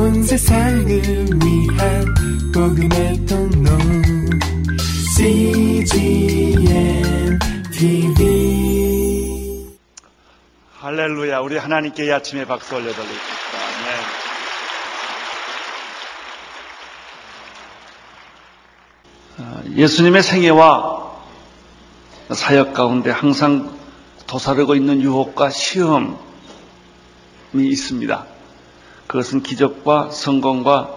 온 세상을 위한 복음의 통로 CGM TV 할렐루야. 우리 하나님께 이 아침에 박수 올려드리겠습니다. 네. 어, 예수님의 생애와 사역 가운데 항상 도사르고 있는 유혹과 시험이 있습니다. 그것은 기적과 성공과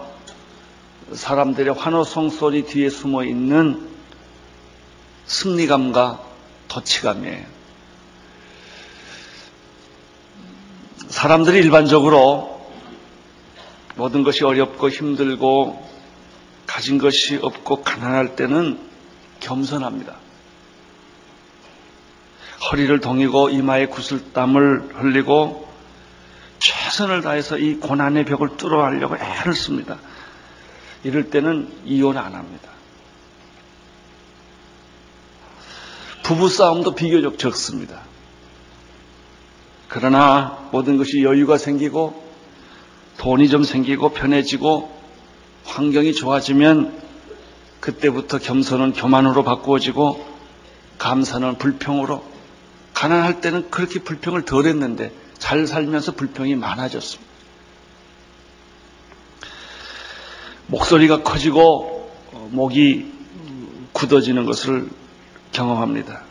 사람들의 환호성 소리 뒤에 숨어 있는 승리감과 도치감이에요. 사람들이 일반적으로 모든 것이 어렵고 힘들고 가진 것이 없고 가난할 때는 겸손합니다. 허리를 동이고 이마에 구슬땀을 흘리고 최선을 다해서 이 고난의 벽을 뚫어가려고 애를 씁니다. 이럴 때는 이혼 안 합니다. 부부싸움도 비교적 적습니다. 그러나 모든 것이 여유가 생기고 돈이 좀 생기고 편해지고 환경이 좋아지면 그때부터 겸손은 교만으로 바꾸어지고 감사는 불평으로 가난할 때는 그렇게 불평을 덜 했는데 잘 살면서 불평이 많아졌습니다. 목소리가 커지고 어, 목이 굳어지는 것을 경험합니다.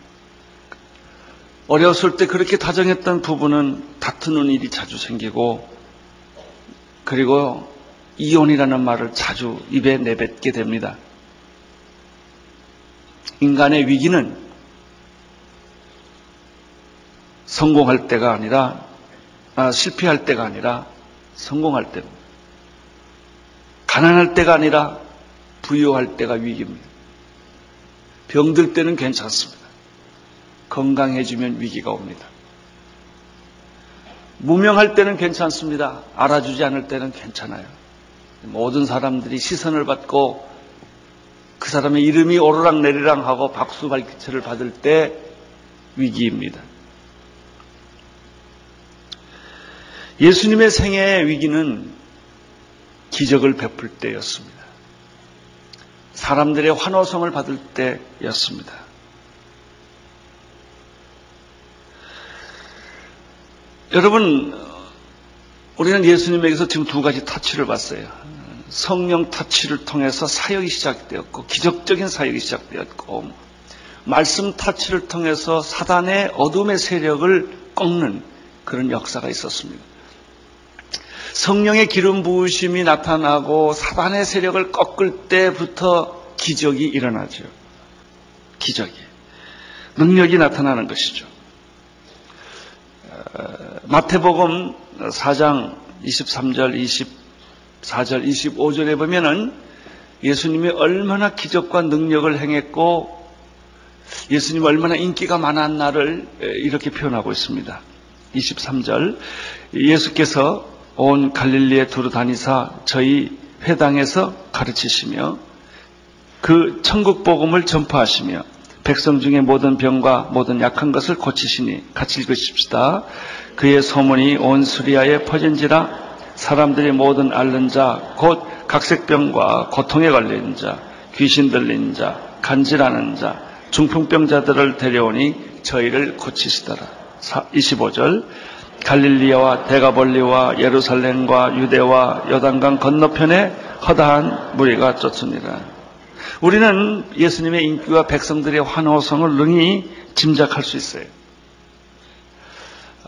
어렸을 때 그렇게 다정했던 부부는 다투는 일이 자주 생기고 그리고 이혼이라는 말을 자주 입에 내뱉게 됩니다. 인간의 위기는 성공할 때가 아니라 아, 실패할 때가 아니라 성공할 때입니다. 가난할 때가 아니라 부유할 때가 위기입니다. 병들 때는 괜찮습니다. 건강해지면 위기가 옵니다. 무명할 때는 괜찮습니다. 알아주지 않을 때는 괜찮아요. 모든 사람들이 시선을 받고 그 사람의 이름이 오르락 내리락 하고 박수 발기체를 받을 때 위기입니다. 예수님의 생애의 위기는 기적을 베풀 때였습니다. 사람들의 환호성을 받을 때였습니다. 여러분, 우리는 예수님에게서 지금 두 가지 타치를 봤어요. 성령 타치를 통해서 사역이 시작되었고, 기적적인 사역이 시작되었고, 말씀 타치를 통해서 사단의 어둠의 세력을 꺾는 그런 역사가 있었습니다. 성령의 기름 부으심이 나타나고 사단의 세력을 꺾을 때부터 기적이 일어나죠. 기적이. 능력이 나타나는 것이죠. 어, 마태복음 4장 23절, 24절, 25절에 보면은 예수님이 얼마나 기적과 능력을 행했고 예수님이 얼마나 인기가 많았나를 이렇게 표현하고 있습니다. 23절 예수께서 온 갈릴리에 두루 다니사 저희 회당에서 가르치시며 그 천국 복음을 전파하시며 백성 중에 모든 병과 모든 약한 것을 고치시니 같이 읽으십시다. 그의 소문이 온 수리아에 퍼진지라 사람들이 모든 앓는 자, 곧 각색병과 고통에 걸린 자, 귀신 들린 자, 간질하는 자, 중풍병자들을 데려오니 저희를 고치시더라. 25절 갈릴리아와 대가볼리와 예루살렘과 유대와 여단강 건너편에 허다한 무리가 쫓습니다. 우리는 예수님의 인기와 백성들의 환호성을 능히 짐작할 수 있어요.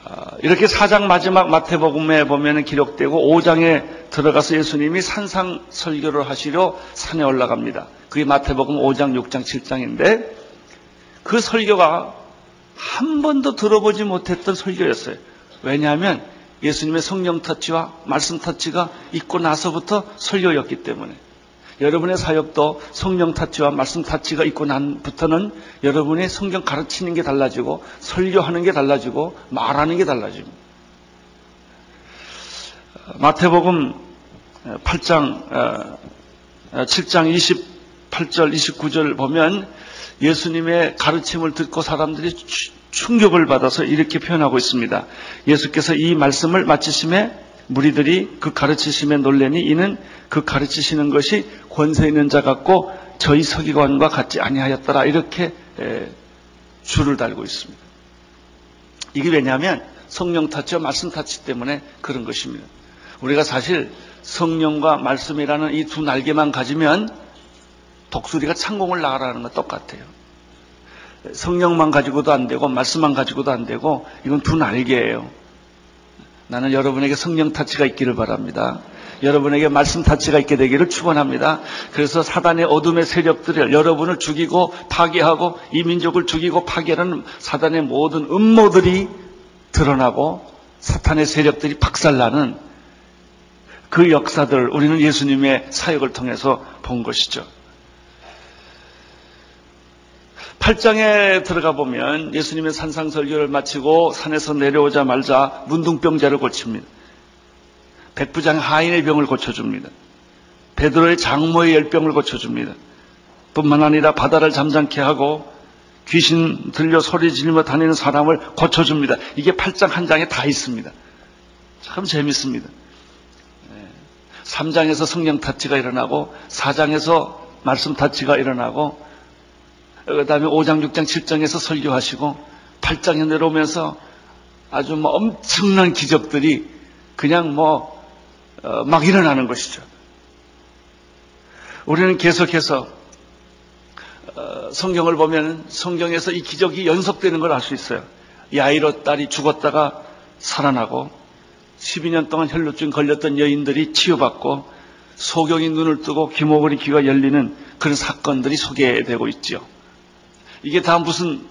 아, 이렇게 사장 마지막 마태복음에 보면 기록되고 5장에 들어가서 예수님이 산상 설교를 하시려 산에 올라갑니다. 그게 마태복음 5장, 6장, 7장인데 그 설교가 한 번도 들어보지 못했던 설교였어요. 왜냐하면 예수님의 성령 터치와 말씀 터치가 있고 나서부터 설교였기 때문에 여러분의 사역도 성령 타치와 말씀 타치가 있고 난부터는 여러분의 성경 가르치는 게 달라지고 설교하는 게 달라지고 말하는 게 달라집니다. 마태복음 8장 7장 28절 29절 보면 예수님의 가르침을 듣고 사람들이 충격을 받아서 이렇게 표현하고 있습니다. 예수께서 이 말씀을 마치심에 무리들이 그 가르치심에 놀래니 이는 그 가르치시는 것이 권세 있는 자 같고 저희 서기관과 같지 아니하였더라 이렇게 줄을 달고 있습니다. 이게 왜냐하면 성령 타치와 말씀 타치 때문에 그런 것입니다. 우리가 사실 성령과 말씀이라는 이 두 날개만 가지면 독수리가 창공을 나가라는 건 똑같아요. 성령만 가지고도 안 되고 말씀만 가지고도 안 되고 이건 두 날개예요. 나는 여러분에게 성령 타치가 있기를 바랍니다. 여러분에게 말씀 타치가 있게 되기를 축원합니다. 그래서 사단의 어둠의 세력들을 여러분을 죽이고 파괴하고 이 민족을 죽이고 파괴하는 사단의 모든 음모들이 드러나고 사탄의 세력들이 박살나는 그 역사들 우리는 예수님의 사역을 통해서 본 것이죠. 8장에 들어가 보면 예수님의 산상설교를 마치고 산에서 내려오자 말자 문둥병자를 고칩니다. 백부장 하인의 병을 고쳐줍니다. 베드로의 장모의 열병을 고쳐줍니다. 뿐만 아니라 바다를 잠잠케 하고 귀신 들려 소리 지르며 다니는 사람을 고쳐줍니다. 이게 8장 한 장에 다 있습니다. 참 재밌습니다. 3장에서 성령 타치가 일어나고 4장에서 말씀 타치가 일어나고 그 다음에 5장, 6장, 7장에서 설교하시고 8장에 내려오면서 아주 뭐 엄청난 기적들이 그냥 뭐막 어, 일어나는 것이죠. 우리는 계속해서 어, 성경을 보면 성경에서 이 기적이 연속되는 걸 알 수 있어요. 야이로 딸이 죽었다가 살아나고 12년 동안 혈루증 걸렸던 여인들이 치유받고 소경이 눈을 뜨고 귀모거리 귀가 열리는 그런 사건들이 소개되고 있죠. 이게 다 무슨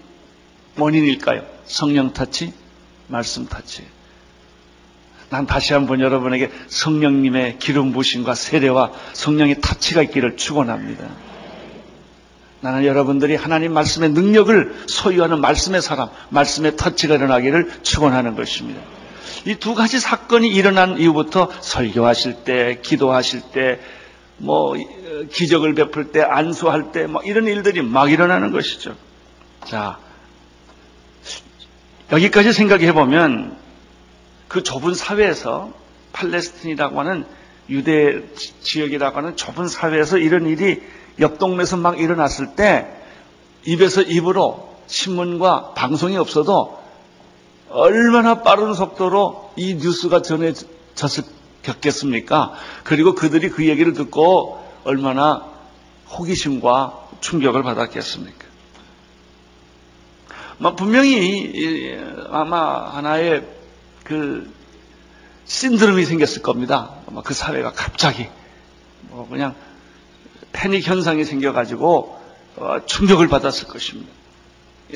원인일까요? 성령 타치, 말씀 타치. 난 다시 한번 여러분에게 성령님의 기름 부심과 세례와 성령의 타치가 있기를 축원합니다. 나는 여러분들이 하나님 말씀의 능력을 소유하는 말씀의 사람, 말씀의 터치가 일어나기를 축원하는 것입니다. 이 두 가지 사건이 일어난 이후부터 설교하실 때, 기도하실 때, 뭐 기적을 베풀 때, 안수할 때, 뭐 이런 일들이 막 일어나는 것이죠. 자, 여기까지 생각해 보면 그 좁은 사회에서 팔레스틴이라고 하는 유대 지역이라고 하는 좁은 사회에서 이런 일이 옆 동네에서 막 일어났을 때 입에서 입으로 신문과 방송이 없어도 얼마나 빠른 속도로 이 뉴스가 전해졌겠습니까? 그리고 그들이 그 얘기를 듣고 얼마나 호기심과 충격을 받았겠습니까? 뭐 분명히 아마 하나의 그 신드롬이 생겼을 겁니다. 그 사회가 갑자기 뭐 그냥 패닉 현상이 생겨가지고 어, 충격을 받았을 것입니다.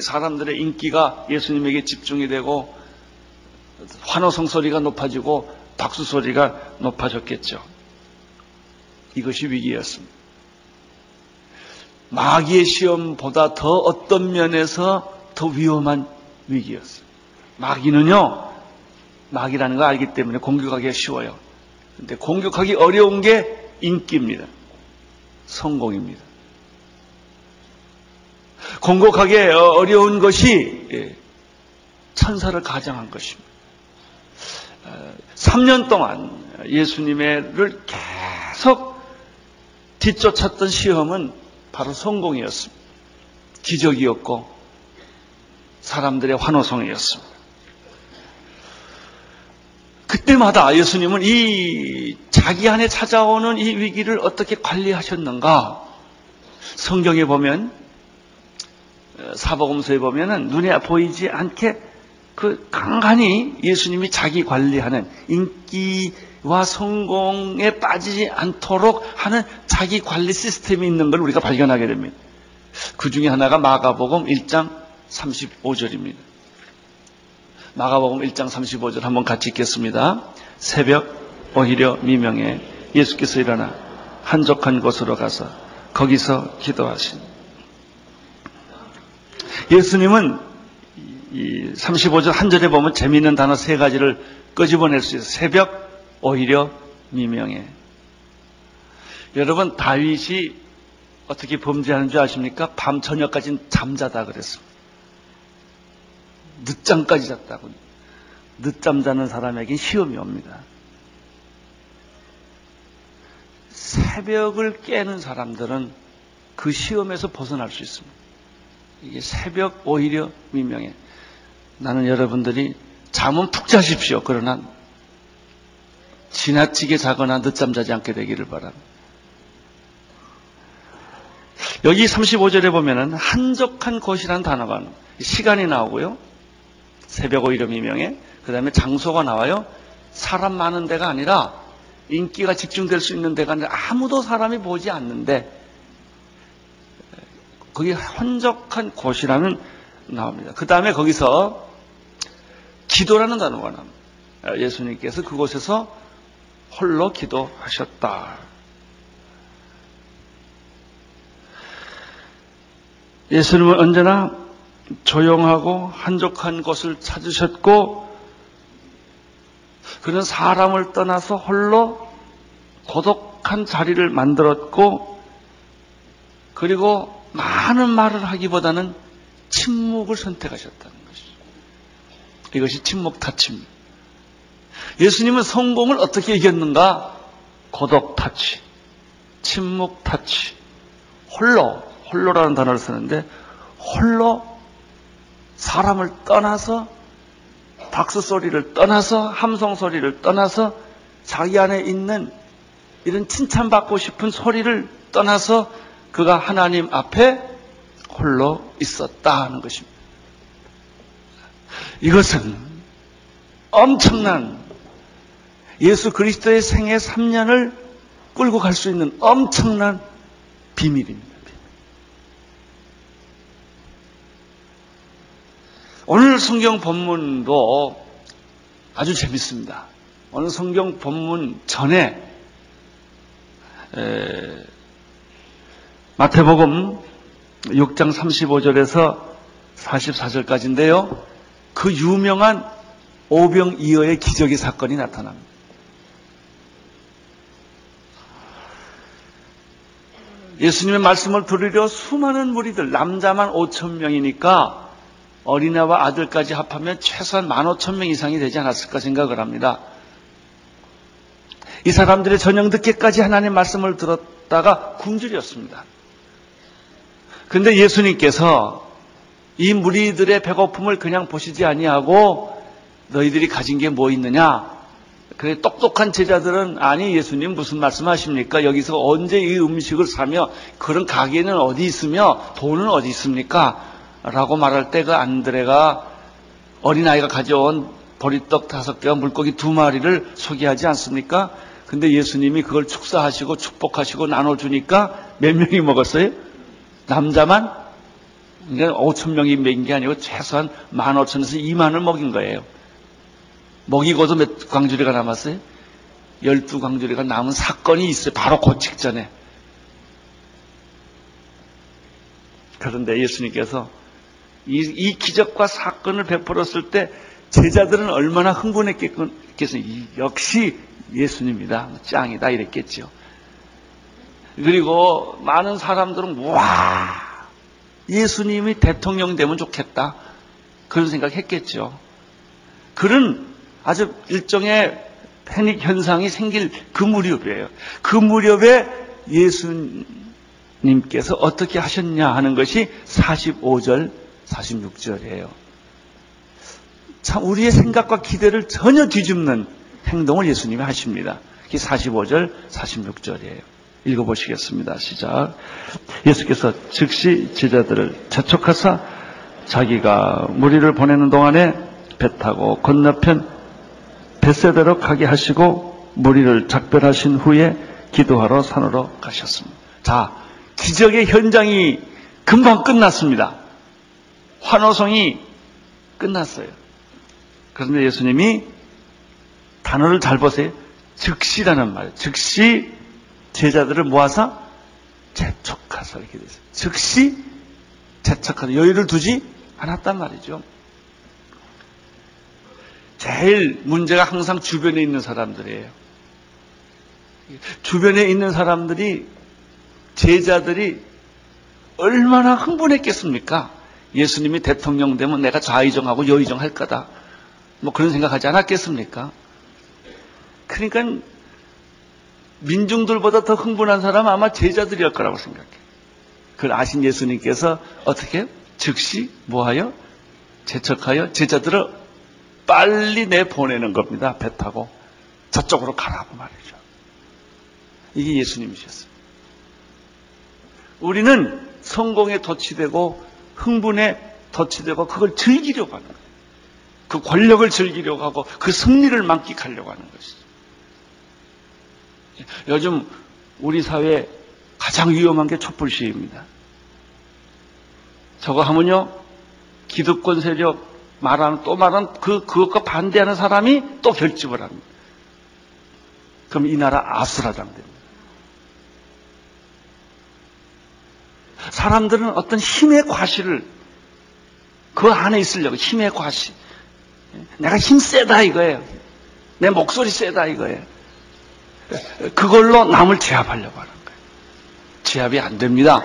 사람들의 인기가 예수님에게 집중이 되고 환호성 소리가 높아지고 박수 소리가 높아졌겠죠. 이것이 위기였습니다. 마귀의 시험보다 더 어떤 면에서 더 위험한 위기였어요. 마귀는요, 마귀라는 걸 알기 때문에 공격하기가 쉬워요. 근데 공격하기 어려운 게 인기입니다. 성공입니다. 공격하기 어려운 것이 예, 천사를 가장한 것입니다. 3년 어, 동안 예수님을 계속 뒤쫓았던 시험은 바로 성공이었습니다. 기적이었고 사람들의 환호성이었습니다. 그때마다 예수님은 이 자기 안에 찾아오는 이 위기를 어떻게 관리하셨는가? 성경에 보면 어, 사복음서에 보면은 눈에 보이지 않게 그 간간히 예수님이 자기 관리하는 인기와 성공에 빠지지 않도록 하는 자기 관리 시스템이 있는 걸 우리가 발견하게 됩니다. 그 중에 하나가 마가복음 1장 35절입니다. 마가복음 1장 35절 한번 같이 읽겠습니다. 새벽 오히려 미명에 예수께서 일어나 한적한 곳으로 가서 거기서 기도하신 예수님은 이 35절 한 절에 보면 재미있는 단어 세 가지를 끄집어낼 수 있어요. 새벽 오히려 미명에 여러분 다윗이 어떻게 범죄하는 줄 아십니까? 밤 저녁까지는 잠자다 그랬습니다. 늦잠까지 잤다고. 늦잠 자는 사람에게 시험이 옵니다. 새벽을 깨는 사람들은 그 시험에서 벗어날 수 있습니다. 이게 새벽 오히려 미명해. 나는 여러분들이 잠은 푹 자십시오. 그러나 지나치게 자거나 늦잠 자지 않게 되기를 바랍니다. 여기 35절에 보면은 한적한 곳이란 단어가 시간이 나오고요. 새벽 오히려 미명에 그 다음에 장소가 나와요. 사람 많은 데가 아니라 인기가 집중될 수 있는 데가 아니라 아무도 사람이 보지 않는데 거기 한적한 곳이라는 나옵니다. 그 다음에 거기서 기도라는 단어가 나옵니다. 예수님께서 그곳에서 홀로 기도하셨다. 예수님은 언제나 조용하고 한적한 곳을 찾으셨고 그는 사람을 떠나서 홀로 고독한 자리를 만들었고 그리고 많은 말을 하기보다는 침묵을 선택하셨다는 것이죠. 이것이 침묵 타치입니다. 예수님은 성공을 어떻게 이겼는가? 고독 타치, 침묵 타치, 홀로, 홀로라는 단어를 쓰는데 홀로 사람을 떠나서 박수 소리를 떠나서 함성 소리를 떠나서 자기 안에 있는 이런 칭찬받고 싶은 소리를 떠나서 그가 하나님 앞에 홀로 있었다 하는 것입니다. 이것은 엄청난 예수 그리스도의 생애 3년을 끌고 갈 수 있는 엄청난 비밀입니다. 오늘 성경 본문도 아주 재밌습니다. 오늘 성경 본문 전에 에, 마태복음 6장 35절에서 44절까지인데요. 그 유명한 오병이어의 기적의 사건이 나타납니다. 예수님의 말씀을 들으려 수많은 무리들, 남자만 5천 명이니까 어린애와 아들까지 합하면 최소한 15,000명 이상이 되지 않았을까 생각을 합니다. 이 사람들의 저녁 늦게까지 하나님 말씀을 들었다가 굶주렸습니다. 근데 예수님께서 이 무리들의 배고픔을 그냥 보시지 아니하고 너희들이 가진 게 뭐 있느냐? 그래 똑똑한 제자들은 아니 예수님 무슨 말씀하십니까? 여기서 언제 이 음식을 사며 그런 가게는 어디 있으며 돈은 어디 있습니까? 라고 말할 때 그 안드레가 어린아이가 가져온 보리떡 다섯 개와 물고기 두 마리를 소개하지 않습니까? 근데 예수님이 그걸 축사하시고 축복하시고 나눠주니까 몇 명이 먹었어요? 남자만? 그러니까 5천 명이 먹인 게 아니고 최소한 15,000에서 2만을 먹인 거예요. 먹이고도 몇 광주리가 남았어요? 12광주리가 남은 사건이 있어요. 바로 그 직전에. 그런데 예수님께서 이, 이 기적과 사건을 베풀었을 때 제자들은 얼마나 흥분했겠겠어요. 역시 예수님이다. 짱이다. 이랬겠죠. 그리고 많은 사람들은 와 예수님이 대통령 되면 좋겠다. 그런 생각 했겠죠. 그런 아주 일종의 패닉 현상이 생길 그 무렵이에요. 그 무렵에 예수님께서 어떻게 하셨냐 하는 것이 45절 46절이에요. 참 우리의 생각과 기대를 전혀 뒤집는 행동을 예수님이 하십니다. 그게 45절, 46절이에요. 읽어보시겠습니다. 시작. 예수께서 즉시 제자들을 재촉하사 자기가 무리를 보내는 동안에 배 타고 건너편 벳세대로 가게 하시고 무리를 작별하신 후에 기도하러 산으로 가셨습니다. 자, 기적의 현장이 금방 끝났습니다. 환호성이 끝났어요. 그런데 예수님이 단어를 잘 보세요. 즉시라는 말. 즉시 제자들을 모아서 재촉하사 이렇게 됐어요. 즉시 재촉하사 여유를 두지 않았단 말이죠. 제일 문제가 항상 주변에 있는 사람들이에요. 주변에 있는 사람들이 제자들이 얼마나 흥분했겠습니까? 예수님이 대통령 되면 내가 좌의정하고 여의정 할 거다. 뭐 그런 생각하지 않았겠습니까? 그러니까 민중들보다 더 흥분한 사람은 아마 제자들이었 거라고 생각해. 그걸 아신 예수님께서 어떻게 즉시 뭐하여 재척하여 제자들을 빨리 내보내는 겁니다. 배 타고 저쪽으로 가라고 말이죠. 이게 예수님이셨어요. 우리는 성공에 덧치되고 흥분에 덧치되고 그걸 즐기려고 하는 거예요. 그 권력을 즐기려고 하고 그 승리를 만끽하려고 하는 것이죠. 요즘 우리 사회에 가장 위험한 게 촛불 시위입니다. 저거 하면요, 기득권 세력 말하는 또 말하는 그 그것과 반대하는 사람이 또 결집을 합니다. 그럼 이 나라 아수라장 됩니다. 사람들은 어떤 힘의 과시를 그 안에 있으려고 힘의 과시. 내가 힘 세다 이거예요. 내 목소리 세다 이거예요. 그걸로 남을 제압하려고 하는 거예요. 제압이 안 됩니다.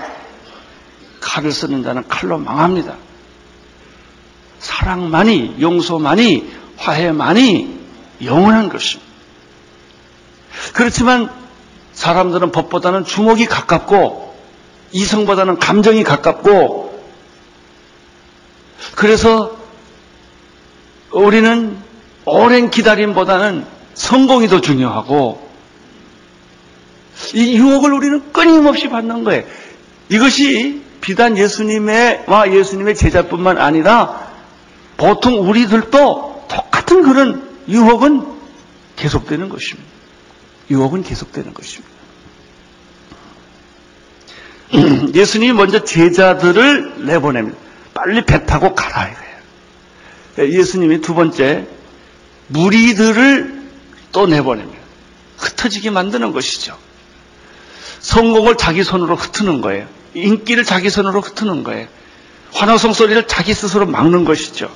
칼을 쓰는 자는 칼로 망합니다. 사랑만이, 용서만이, 화해만이 영원한 것입니다. 그렇지만 사람들은 법보다는 주먹이 가깝고 이성보다는 감정이 가깝고 그래서 우리는 오랜 기다림보다는 성공이 더 중요하고 이 유혹을 우리는 끊임없이 받는 거예요. 이것이 비단 예수님의와 예수님의 제자뿐만 아니라 보통 우리들도 똑같은 그런 유혹은 계속되는 것입니다. 유혹은 계속되는 것입니다. 예수님이 먼저 제자들을 내보냅니다. 빨리 배 타고 가라 이거예요. 예수님이 두 번째 무리들을 또 내보냅니다. 흩어지게 만드는 것이죠. 성공을 자기 손으로 흩트는 거예요. 인기를 자기 손으로 흩트는 거예요. 환호성 소리를 자기 스스로 막는 것이죠.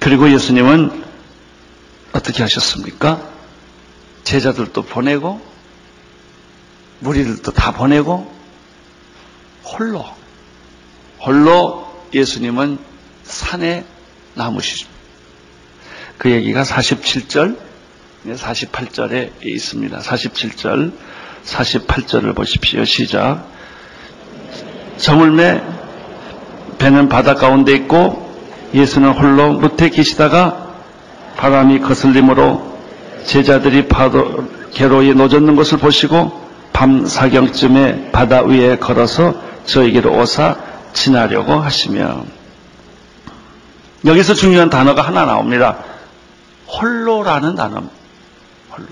그리고 예수님은 어떻게 하셨습니까? 제자들도 보내고 무리들도 다 보내고 홀로 홀로 예수님은 산에 남으시죠. 그 얘기가 47절, 48절에 있습니다. 47절, 48절을 보십시오. 시작. 저물매 배는 바다 가운데 있고 예수는 홀로 무태 계시다가 바람이 거슬림으로 제자들이 파도 개로에 놓졌는 것을 보시고 밤 사경쯤에 바다 위에 걸어서 저에게로 오사 지나려고 하시며 여기서 중요한 단어가 하나 나옵니다. 홀로라는 단어. 홀로.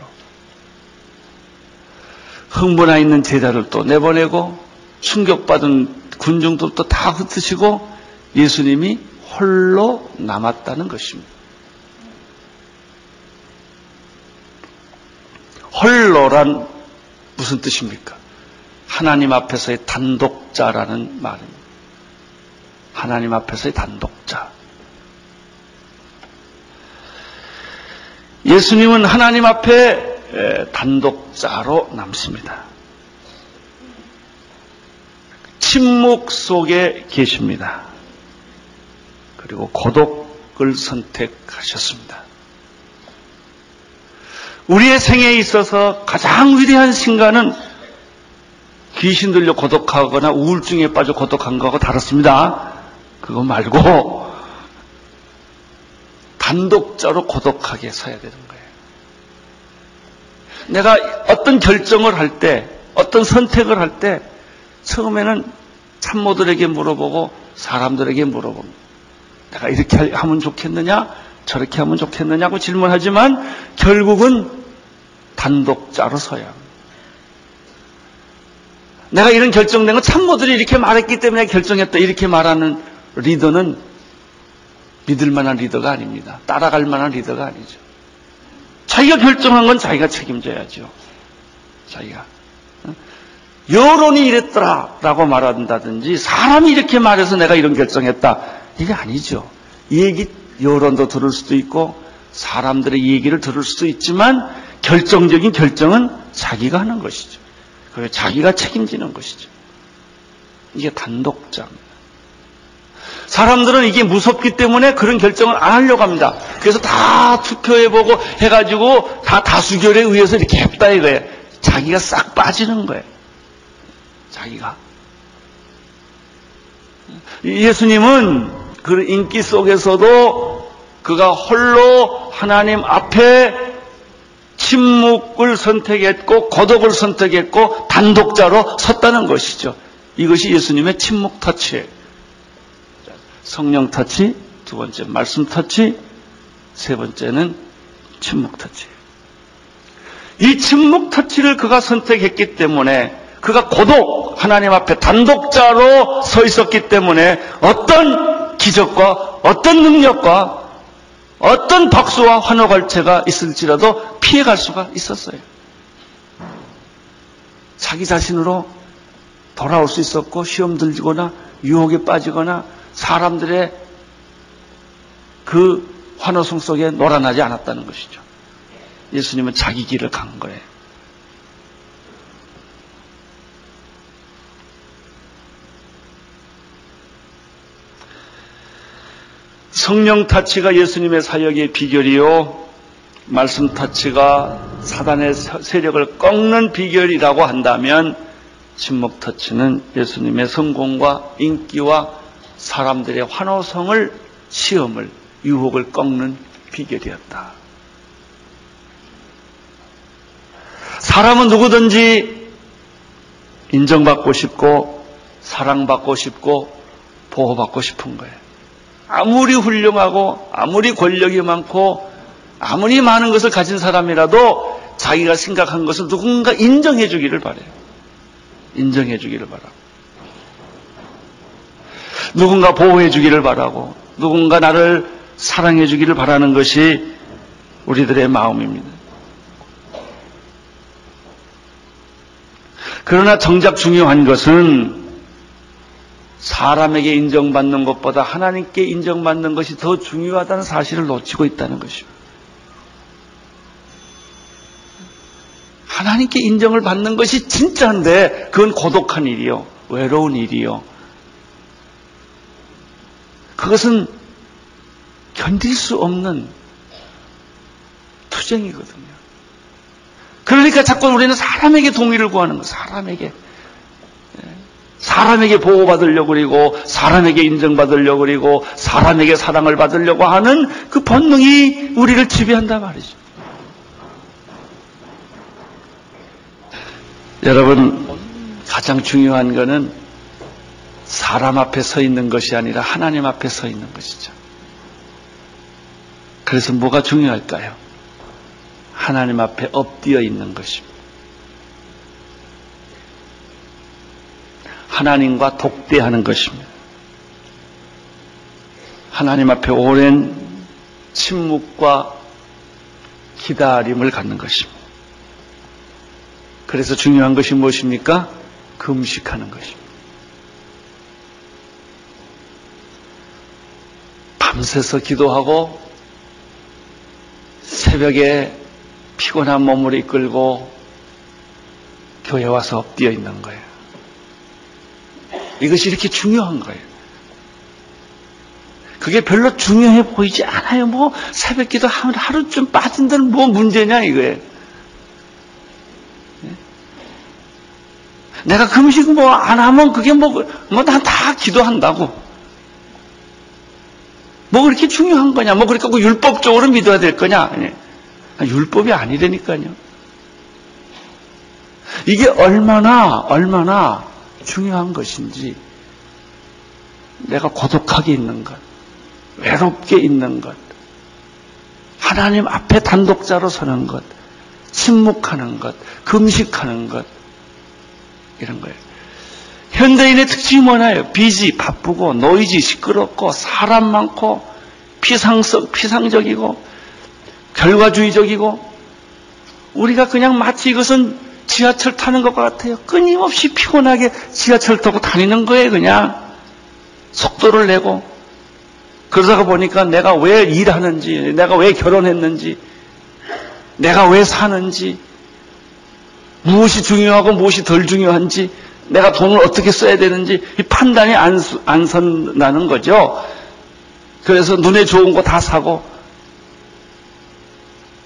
흥분해 있는 제자들도 내보내고 충격받은 군중들도 다 흩으시고 예수님이 홀로 남았다는 것입니다. 홀로란 무슨 뜻입니까? 하나님 앞에서의 단독자라는 말입니다. 하나님 앞에서의 단독자. 예수님은 하나님 앞에 단독자로 남습니다. 침묵 속에 계십니다. 그리고 고독을 선택하셨습니다. 우리의 생애에 있어서 가장 위대한 순간은 귀신 들려 고독하거나 우울증에 빠져 고독한 거하고 다릅니다. 그거 말고 단독자로 고독하게 서야 되는 거예요. 내가 어떤 결정을 할 때, 어떤 선택을 할 때, 처음에는 참모들에게 물어보고 사람들에게 물어봅니다. 내가 이렇게 하면 좋겠느냐, 저렇게 하면 좋겠느냐고 질문하지만 결국은 단독자로 서야. 내가 이런 결정된 건 참모들이 이렇게 말했기 때문에 결정했다 이렇게 말하는 리더는 믿을 만한 리더가 아닙니다. 따라갈 만한 리더가 아니죠. 자기가 결정한 건 자기가 책임져야죠. 자기가. 여론이 이랬더라 라고 말한다든지 사람이 이렇게 말해서 내가 이런 결정했다. 이게 아니죠. 이 얘기 여론도 들을 수도 있고 사람들의 얘기를 들을 수도 있지만 결정적인 결정은 자기가 하는 것이죠. 그리고 자기가 책임지는 것이죠. 이게 단독자입니다. 사람들은 이게 무섭기 때문에 그런 결정을 안 하려고 합니다. 그래서 다 투표해보고 해가지고 다 다수결에 의해서 이렇게 했다 이거예요. 자기가 싹 빠지는 거예요. 자기가. 예수님은 그 인기 속에서도 그가 홀로 하나님 앞에 침묵을 선택했고 고독을 선택했고 단독자로 섰다는 것이죠. 이것이 예수님의 침묵 터치예요. 성령 터치, 두 번째 말씀 터치, 세 번째는 침묵 터치. 이 침묵 터치를 그가 선택했기 때문에 그가 고독 하나님 앞에 단독자로 서 있었기 때문에 어떤 기적과 어떤 능력과 어떤 박수와 환호갈채가 있을지라도 피해갈 수가 있었어요. 자기 자신으로 돌아올 수 있었고 시험 들거나 유혹에 빠지거나 사람들의 그 환호성 속에 놀아나지 않았다는 것이죠. 예수님은 자기 길을 간 거예요. 성령 타치가 예수님의 사역의 비결이요. 말씀 타치가 사단의 세력을 꺾는 비결이라고 한다면 침묵 터치는 예수님의 성공과 인기와 사람들의 환호성을 시험을 유혹을 꺾는 비결이었다. 사람은 누구든지 인정받고 싶고 사랑받고 싶고 보호받고 싶은 거예요. 아무리 훌륭하고 아무리 권력이 많고 아무리 많은 것을 가진 사람이라도 자기가 생각한 것을 누군가 인정해 주기를 바래요. 인정해 주기를 바라고. 누군가 보호해 주기를 바라고 누군가 나를 사랑해 주기를 바라는 것이 우리들의 마음입니다. 그러나 정작 중요한 것은 사람에게 인정받는 것보다 하나님께 인정받는 것이 더 중요하다는 사실을 놓치고 있다는 것입니다. 하나님께 인정을 받는 것이 진짜인데 그건 고독한 일이요. 외로운 일이요. 그것은 견딜 수 없는 투쟁이거든요. 그러니까 자꾸 우리는 사람에게 동의를 구하는 거, 사람에게. 예. 사람에게 보호받으려고 그리고, 사람에게 인정받으려고 그리고, 사람에게 사랑을 받으려고 하는 그 본능이 우리를 지배한단 말이죠. 여러분, 가장 중요한 것은 사람 앞에 서 있는 것이 아니라 하나님 앞에 서 있는 것이죠. 그래서 뭐가 중요할까요? 하나님 앞에 엎드려 있는 것입니다. 하나님과 독대하는 것입니다. 하나님 앞에 오랜 침묵과 기다림을 갖는 것입니다. 그래서 중요한 것이 무엇입니까? 금식하는 것입니다. 밤새서 기도하고 새벽에 피곤한 몸을 이끌고 교회 와서 엎드려 있는 거예요. 이것이 이렇게 중요한 거예요. 그게 별로 중요해 보이지 않아요. 뭐 새벽 기도 하루쯤 빠진 데는 뭐 문제냐 이거예요. 내가 금식 뭐 안 하면 그게 뭐, 뭐, 난 다 기도한다고. 뭐 그렇게 중요한 거냐? 뭐 그렇게 율법적으로 믿어야 될 거냐? 율법이 아니라니까요. 이게 얼마나 얼마나 중요한 것인지 내가 고독하게 있는 것, 외롭게 있는 것, 하나님 앞에 단독자로 서는 것, 침묵하는 것, 금식하는 것 이런 거예요. 현대인의 특징이 뭐냐요? 비지, 바쁘고, 노이지, 시끄럽고, 사람 많고, 피상적, 피상적이고, 결과주의적이고, 우리가 그냥 마치 이것은 지하철 타는 것 같아요. 끊임없이 피곤하게 지하철 타고 다니는 거예요, 그냥. 속도를 내고. 그러다가 보니까 내가 왜 일하는지, 내가 왜 결혼했는지, 내가 왜 사는지, 무엇이 중요하고 무엇이 덜 중요한지, 내가 돈을 어떻게 써야 되는지 이 판단이 안, 안 선나는 거죠. 그래서 눈에 좋은 거 다 사고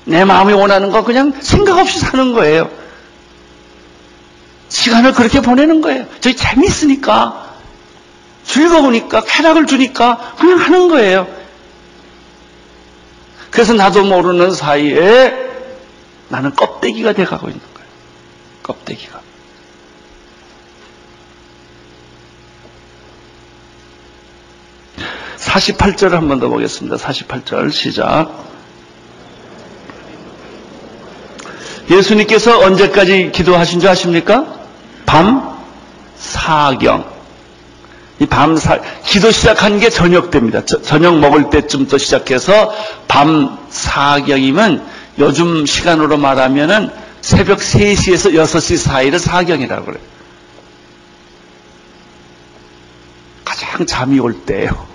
내 마음이 원하는 거 그냥 생각 없이 사는 거예요. 시간을 그렇게 보내는 거예요. 저희 재밌으니까, 즐거우니까, 쾌락을 주니까 그냥 하는 거예요. 그래서 나도 모르는 사이에 나는 껍데기가 돼가고 있는 거예요. 껍데기가. (48절을) 한 번 더 보겠습니다. (48절) 시작. 예수님께서 언제까지 기도하신 줄 아십니까? 밤 사경. 이 밤 사, 기도 시작한 게 저녁 때입니다. 저, 저녁 먹을 때쯤부터 시작해서 밤 사경이면 요즘 시간으로 말하면은 새벽 3시에서 6시 사이를 사경이라고 그래요. 가장 잠이 올 때예요.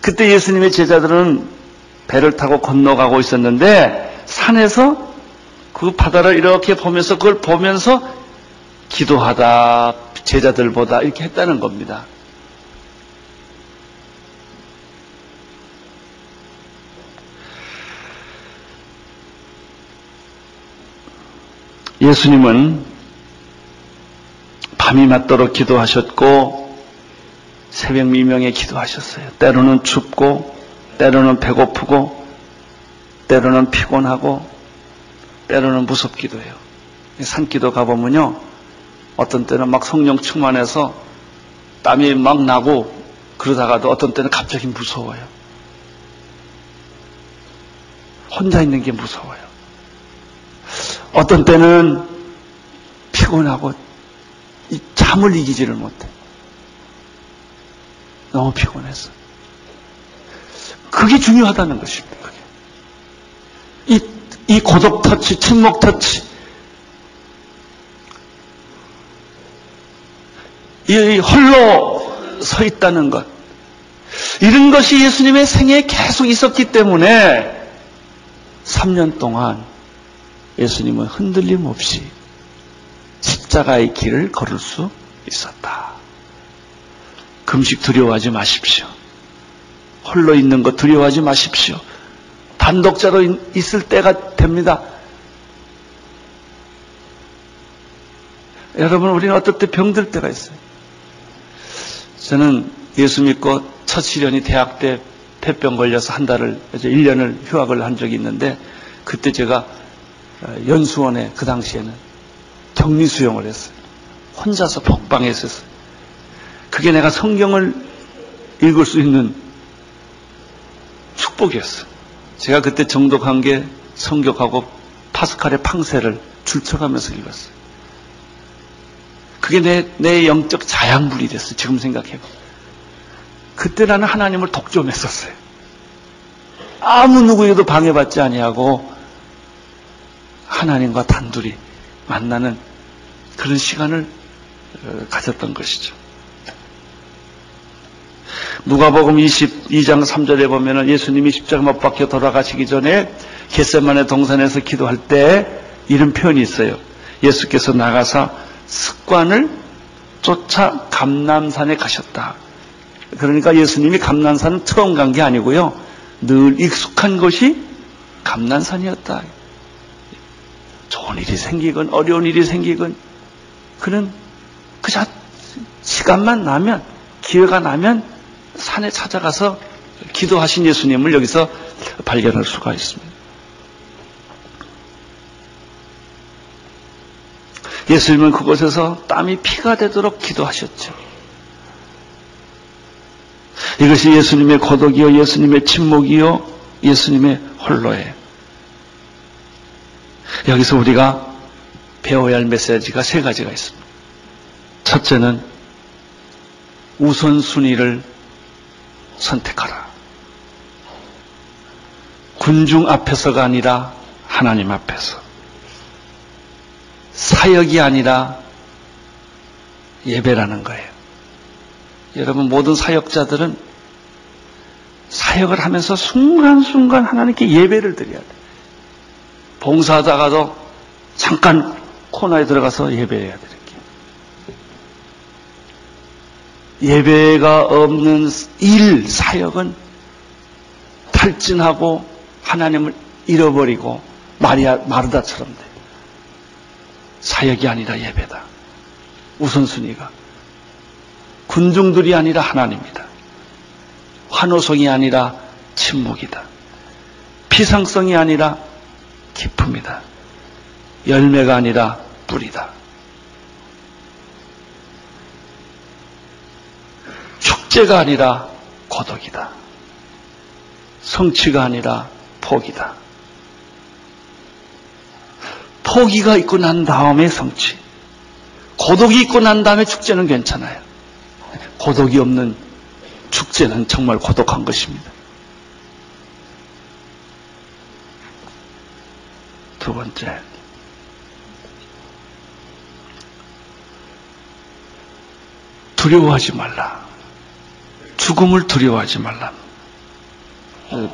그때 예수님의 제자들은 배를 타고 건너가고 있었는데 산에서 그 바다를 이렇게 보면서 그걸 보면서 기도하다 제자들보다 이렇게 했다는 겁니다. 예수님은 밤이 맞도록 기도하셨고 새벽 미명에 기도하셨어요. 때로는 춥고 때로는 배고프고 때로는 피곤하고 때로는 무섭기도 해요. 산기도 가보면요. 어떤 때는 막 성령 충만해서 땀이 막 나고 그러다가도 어떤 때는 갑자기 무서워요. 혼자 있는 게 무서워요. 어떤 때는 피곤하고 잠을 이기지를 못해. 너무 피곤해서. 그게 중요하다는 것입니다. 그게. 이, 이 고독 터치, 침묵 터치, 이 홀로 서 있다는 것. 이런 것이 예수님의 생애에 계속 있었기 때문에 3년 동안 예수님은 흔들림 없이 십자가의 길을 걸을 수 있었다. 금식 두려워하지 마십시오. 홀로 있는 것 두려워하지 마십시오. 단독자로 있을 때가 됩니다. 여러분, 우리는 어떨 때 병들 때가 있어요. 저는 예수 믿고 첫 시련이 대학 때 폐병 걸려서 한 달을, 이제 1년을 휴학을 한 적이 있는데, 그때 제가 어, 연수원에 그 당시에는 격리 수용을 했어요. 혼자서 복방에 있었어요. 그게 내가 성경을 읽을 수 있는 축복이었어요. 제가 그때 정독한 게 성격하고 파스칼의 팡세를 줄쳐가면서 읽었어요. 그게 내, 내 영적 자양분이 됐어요. 지금 생각해봐. 그때 나는 하나님을 독점했었어요. 아무 누구에도 방해받지 아니하고 하나님과 단둘이 만나는 그런 시간을 어, 가졌던 것이죠. 누가복음 22장 3절에 보면은 예수님이 십자가 못 박혀 돌아가시기 전에 겟세만의 동산에서 기도할 때 이런 표현이 있어요. 예수께서 나가서 습관을 쫓아 감남산에 가셨다. 그러니까 예수님이 감남산 처음 간 게 아니고요. 늘 익숙한 곳이 감남산이었다. 좋은 일이 생기건 어려운 일이 생기건 그는 그저 시간만 나면 기회가 나면 산에 찾아가서 기도하신 예수님을 여기서 발견할 수가 있습니다. 예수님은 그곳에서 땀이 피가 되도록 기도하셨죠. 이것이 예수님의 고독이요, 예수님의 침묵이요, 예수님의 홀로예요. 여기서 우리가 배워야 할 메시지가 세 가지가 있습니다. 첫째는 우선순위를 선택하라. 군중 앞에서가 아니라 하나님 앞에서. 사역이 아니라 예배라는 거예요. 여러분 모든 사역자들은 사역을 하면서 순간순간 하나님께 예배를 드려야 돼. 봉사하다가도 잠깐 코너에 들어가서 예배해야 돼. 이렇게. 예배가 없는 일, 사역은 탈진하고 하나님을 잃어버리고 마리아, 마르다처럼 돼. 사역이 아니라 예배다. 우선순위가. 군중들이 아니라 하나님이다. 환호성이 아니라 침묵이다. 피상성이 아니라 기품이다. 열매가 아니라 뿌리다. 축제가 아니라 고독이다. 성취가 아니라 포기다. 포기가 있고 난 다음에 성취. 고독이 있고 난 다음에 축제는 괜찮아요. 고독이 없는 축제는 정말 고독한 것입니다. 두 번째. 두려워하지 말라. 죽음을 두려워하지 말라.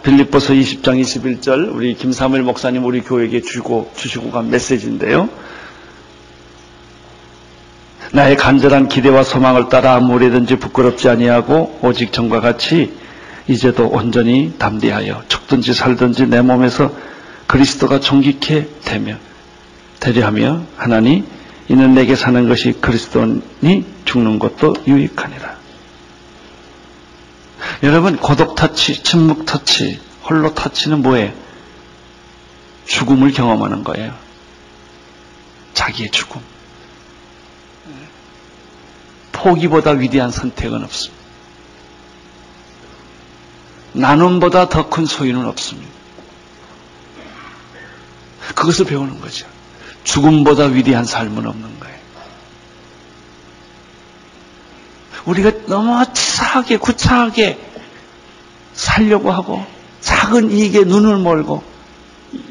빌립보서 20장 21절 우리 김사물 목사님 우리 교회에게 주고 주시고 간 메시지인데요. 나의 간절한 기대와 소망을 따라 아무래든지 부끄럽지 아니하고 오직 전과 같이 이제도 온전히 담대하여 죽든지 살든지 내 몸에서 그리스도가 존귀케 되며 되려하며 하나니 이는 내게 사는 것이 그리스도니 죽는 것도 유익하니라. 여러분 고독 터치, 침묵 터치, 홀로 터치는 뭐예요? 죽음을 경험하는 거예요. 자기의 죽음. 포기보다 위대한 선택은 없습니다. 나눔보다 더 큰 소유는 없습니다. 그것을 배우는 거죠. 죽음보다 위대한 삶은 없는 거예요. 우리가 너무 치사하게, 구차하게 살려고 하고, 작은 이익에 눈을 몰고,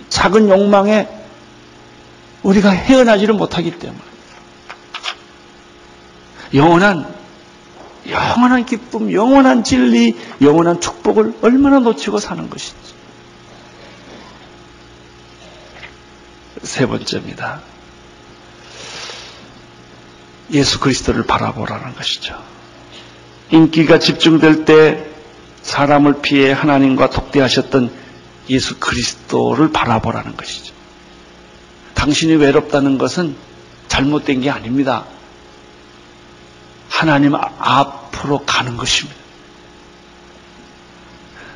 작은 욕망에 우리가 헤어나지를 못하기 때문에. 영원한, 영원한 기쁨, 영원한 진리, 영원한 축복을 얼마나 놓치고 사는 것인지. 세 번째입니다. 예수 그리스도를 바라보라는 것이죠. 인기가 집중될 때 사람을 피해 하나님과 독대하셨던 예수 그리스도를 바라보라는 것이죠. 당신이 외롭다는 것은 잘못된 게 아닙니다. 하나님 앞으로 가는 것입니다.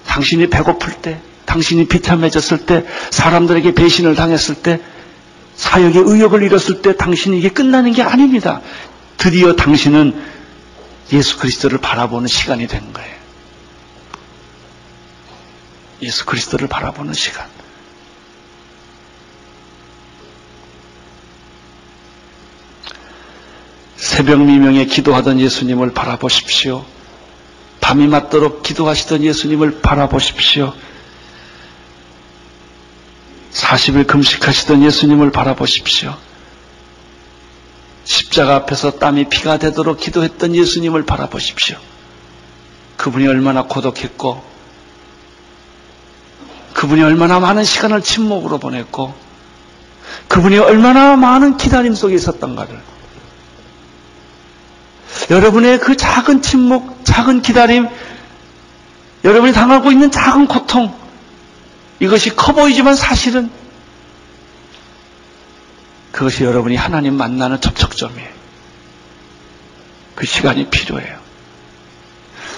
당신이 배고플 때, 당신이 비참해졌을 때, 사람들에게 배신을 당했을 때, 사역의 의욕을 잃었을 때 당신이 이게 끝나는 게 아닙니다. 드디어 당신은 예수 그리스도를 바라보는 시간이 된 거예요. 예수 그리스도를 바라보는 시간. 새벽 미명에 기도하던 예수님을 바라보십시오. 밤이 맞도록 기도하시던 예수님을 바라보십시오. 40일 금식하시던 예수님을 바라보십시오. 십자가 앞에서 땀이 피가 되도록 기도했던 예수님을 바라보십시오. 그분이 얼마나 고독했고, 그분이 얼마나 많은 시간을 침묵으로 보냈고, 그분이 얼마나 많은 기다림 속에 있었던가를. 여러분의 그 작은 침묵, 작은 기다림, 여러분이 당하고 있는 작은 고통, 이것이 커 보이지만 사실은 그것이 여러분이 하나님 만나는 접촉점이에요. 그 시간이 필요해요.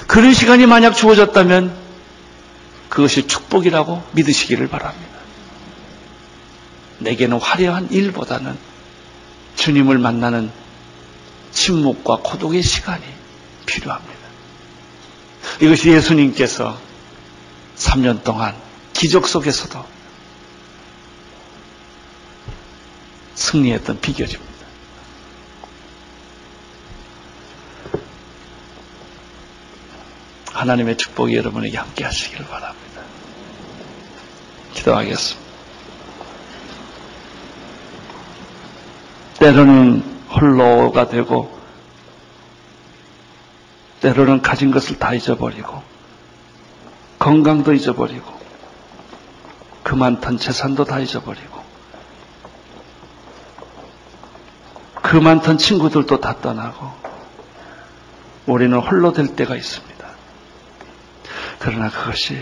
그런 시간이 만약 주어졌다면 그것이 축복이라고 믿으시기를 바랍니다. 내게는 화려한 일보다는 주님을 만나는 침묵과 고독의 시간이 필요합니다. 이것이 예수님께서 3년 동안 기적 속에서도 승리했던 비결입니다. 하나님의 축복이 여러분에게 함께 하시기를 바랍니다. 기도하겠습니다. 때로는 홀로가 되고, 때로는 가진 것을 다 잊어버리고, 건강도 잊어버리고, 그 많던 재산도 다 잊어버리고, 그 많던 친구들도 다 떠나고 우리는 홀로 될 때가 있습니다. 그러나 그것이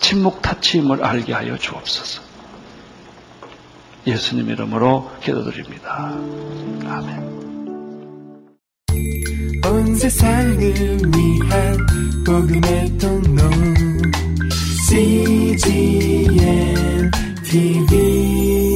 침묵 타치임을 알게 하여 주옵소서. 예수님 이름으로 기도드립니다. 아멘. 온 세상을 위한 복음의 통로 CGM TV